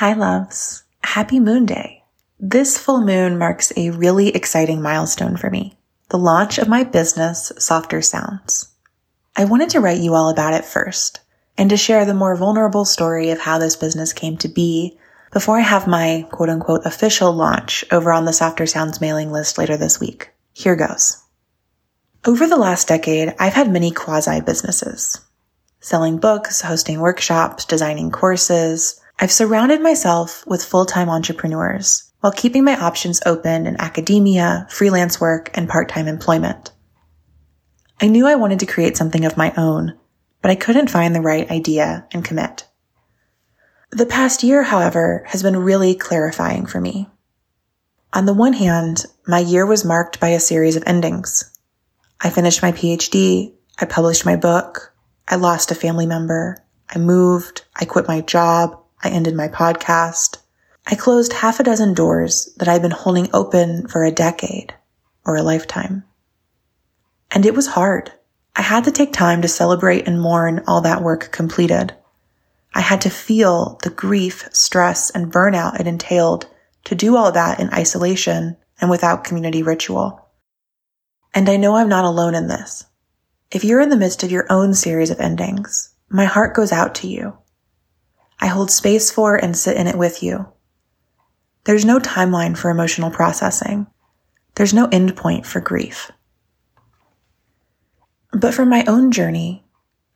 Hi, loves. Happy Moon Day. This full moon marks a really exciting milestone for me the launch of my business, Softer Sounds. I wanted to write you all about it first and to share the more vulnerable story of how this business came to be before I have my quote unquote official launch over on the Softer Sounds mailing list later this week. Here goes. Over the last decade, I've had many quasi businesses. Selling books, hosting workshops, designing courses. I've surrounded myself with full-time entrepreneurs while keeping my options open in academia, freelance work, and part-time employment. I knew I wanted to create something of my own, but I couldn't find the right idea and commit. The past year, however, has been really clarifying for me. On the one hand, my year was marked by a series of endings. I finished my PhD, I published my book, I lost a family member, I moved, I quit my job, I ended my podcast, I closed half a dozen doors that I'd been holding open for a decade or a lifetime. And it was hard. I had to take time to celebrate and mourn all that work completed. I had to feel the grief, stress, and burnout it entailed to do all that in isolation and without community ritual. And I know I'm not alone in this. If you're in the midst of your own series of endings, my heart goes out to you. Hold space for and sit in it with you. There's no timeline for emotional processing. There's no endpoint for grief. But from my own journey,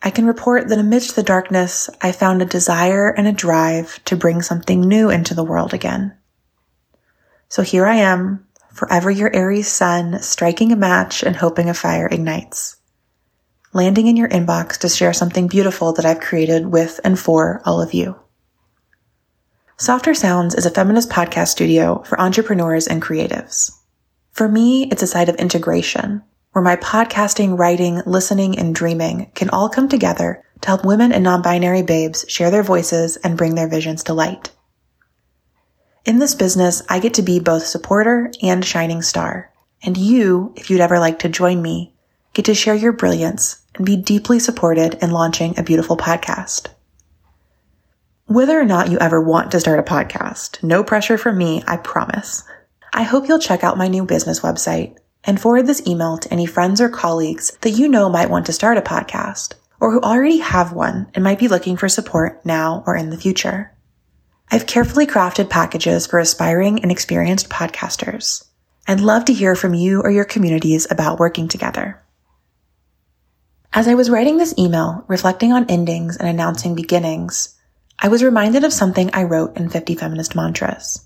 I can report that amidst the darkness, I found a desire and a drive to bring something new into the world again. So here I am, forever your Aries sun, striking a match and hoping a fire ignites. Landing in your inbox to share something beautiful that I've created with and for all of you. Softer Sounds is a feminist podcast studio for entrepreneurs and creatives. For me, it's a site of integration where my podcasting, writing, listening, and dreaming can all come together to help women and non-binary babes share their voices and bring their visions to light. In this business, I get to be both supporter and shining star. And you, if you'd ever like to join me, get to share your brilliance and be deeply supported in launching a beautiful podcast. Whether or not you ever want to start a podcast, no pressure from me, I promise. I hope you'll check out my new business website and forward this email to any friends or colleagues that you know might want to start a podcast or who already have one and might be looking for support now or in the future. I've carefully crafted packages for aspiring and experienced podcasters. I'd love to hear from you or your communities about working together. As I was writing this email, reflecting on endings and announcing beginnings, I was reminded of something I wrote in 50 Feminist Mantras.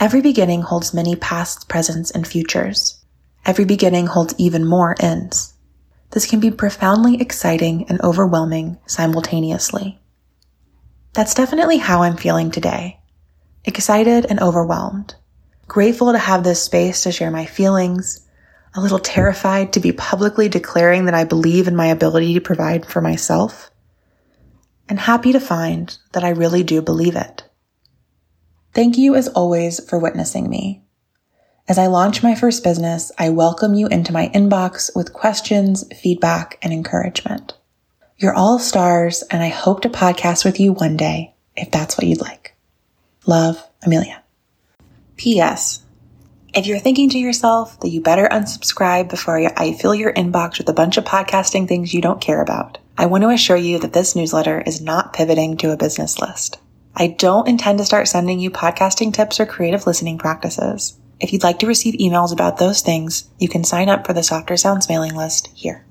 Every beginning holds many pasts, presents, and futures. Every beginning holds even more ends. This can be profoundly exciting and overwhelming simultaneously. That's definitely how I'm feeling today. Excited and overwhelmed. Grateful to have this space to share my feelings. A little terrified to be publicly declaring that I believe in my ability to provide for myself and happy to find that I really do believe it. Thank you as always for witnessing me. As I launch my first business, I welcome you into my inbox with questions, feedback, and encouragement. You're all stars, and I hope to podcast with you one day if that's what you'd like. Love, Amelia. P.S. If you're thinking to yourself that you better unsubscribe before I fill your inbox with a bunch of podcasting things you don't care about, I want to assure you that this newsletter is not pivoting to a business list. I don't intend to start sending you podcasting tips or creative listening practices. If you'd like to receive emails about those things, you can sign up for the Softer Sounds mailing list here.